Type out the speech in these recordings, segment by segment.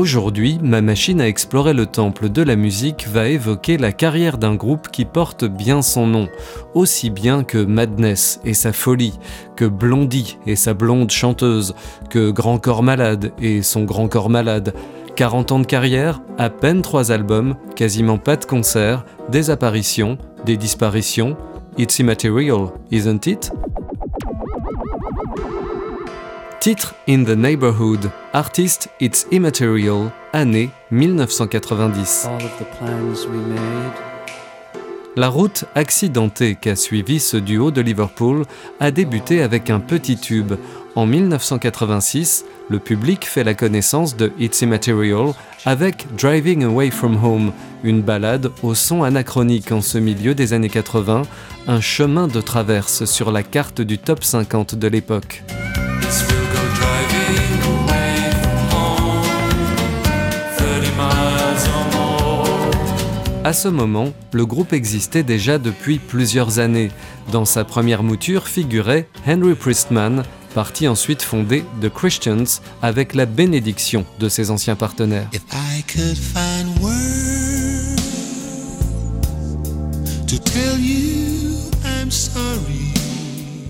Aujourd'hui, ma machine à explorer le temple de la musique va évoquer la carrière d'un groupe qui porte bien son nom, aussi bien que Madness et sa folie, que Blondie et sa blonde chanteuse, que Grand Corps Malade et son Grand Corps Malade. 40 ans de carrière, à peine 3 albums, quasiment pas de concerts, des apparitions, des disparitions. It's immaterial, isn't it? Titre In the Neighborhood, artiste It's Immaterial, année 1990. La route accidentée qu'a suivi ce duo de Liverpool a débuté avec un petit tube. En 1986, le public fait la connaissance de It's Immaterial avec Driving Away From Home, une balade au son anachronique en ce milieu des années 80, un chemin de traverse sur la carte du top 50 de l'époque. À ce moment, le groupe existait déjà depuis plusieurs années. Dans sa première mouture figurait Henry Priestman, parti ensuite fonder The Christians avec la bénédiction de ses anciens partenaires.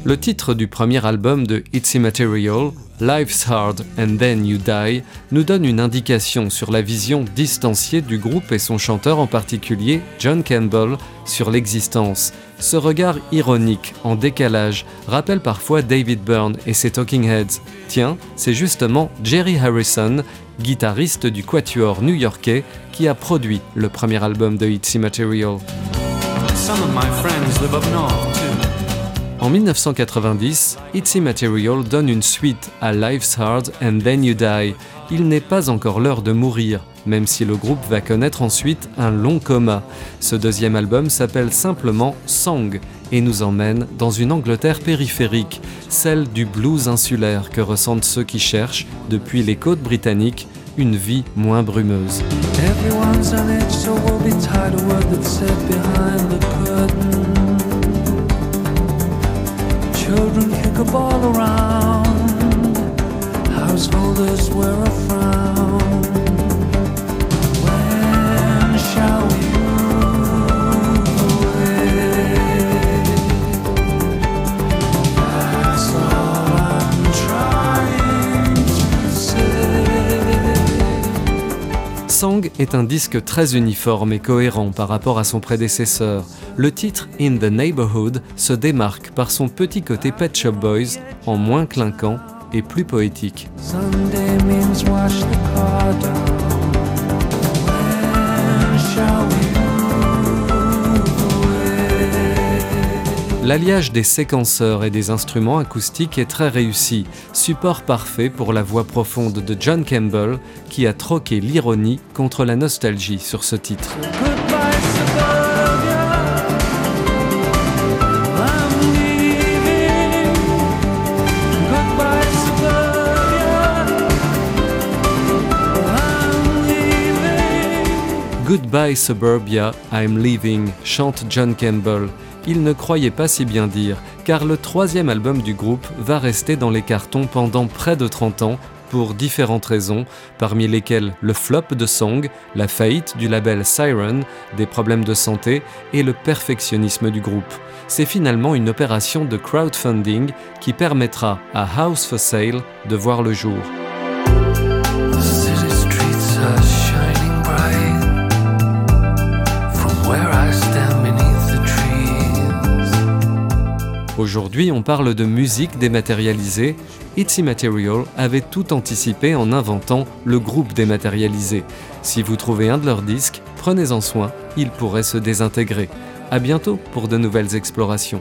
Le titre du premier album de It's Immaterial, Life's Hard and Then You Die, nous donne une indication sur la vision distanciée du groupe et son chanteur en particulier, John Campbell, sur l'existence. Ce regard ironique, en décalage, rappelle parfois David Byrne et ses Talking Heads. Tiens, c'est justement Jerry Harrison, guitariste du quatuor new-yorkais, qui a produit le premier album de It's Immaterial. En 1990, It's Immaterial donne une suite à Life's Hard and Then You Die. Il n'est pas encore l'heure de mourir, même si le groupe va connaître ensuite un long coma. Ce deuxième album s'appelle simplement Song et nous emmène dans une Angleterre périphérique, celle du blues insulaire que ressentent ceux qui cherchent, depuis les côtes britanniques, une vie moins brumeuse. Children kick a ball around. Householders wear a Song est un disque très uniforme et cohérent par rapport à son prédécesseur le titre In the Neighborhood se démarque par son petit côté Pet Shop Boys en moins clinquant et plus poétique. L'alliage des séquenceurs et des instruments acoustiques est très réussi, support parfait pour la voix profonde de John Campbell qui a troqué l'ironie contre la nostalgie sur ce titre. Goodbye Suburbia, I'm Leaving, chante John Campbell. Il ne croyait pas si bien dire, car le troisième album du groupe va rester dans les cartons pendant près de 30 ans pour différentes raisons, parmi lesquelles le flop de Song, la faillite du label Siren, des problèmes de santé et le perfectionnisme du groupe. C'est finalement une opération de crowdfunding qui permettra à House for Sale de voir le jour. Aujourd'hui, on parle de musique dématérialisée. It's Immaterial avait tout anticipé en inventant le groupe dématérialisé. Si vous trouvez un de leurs disques, prenez-en soin, il pourrait se désintégrer. À bientôt pour de nouvelles explorations.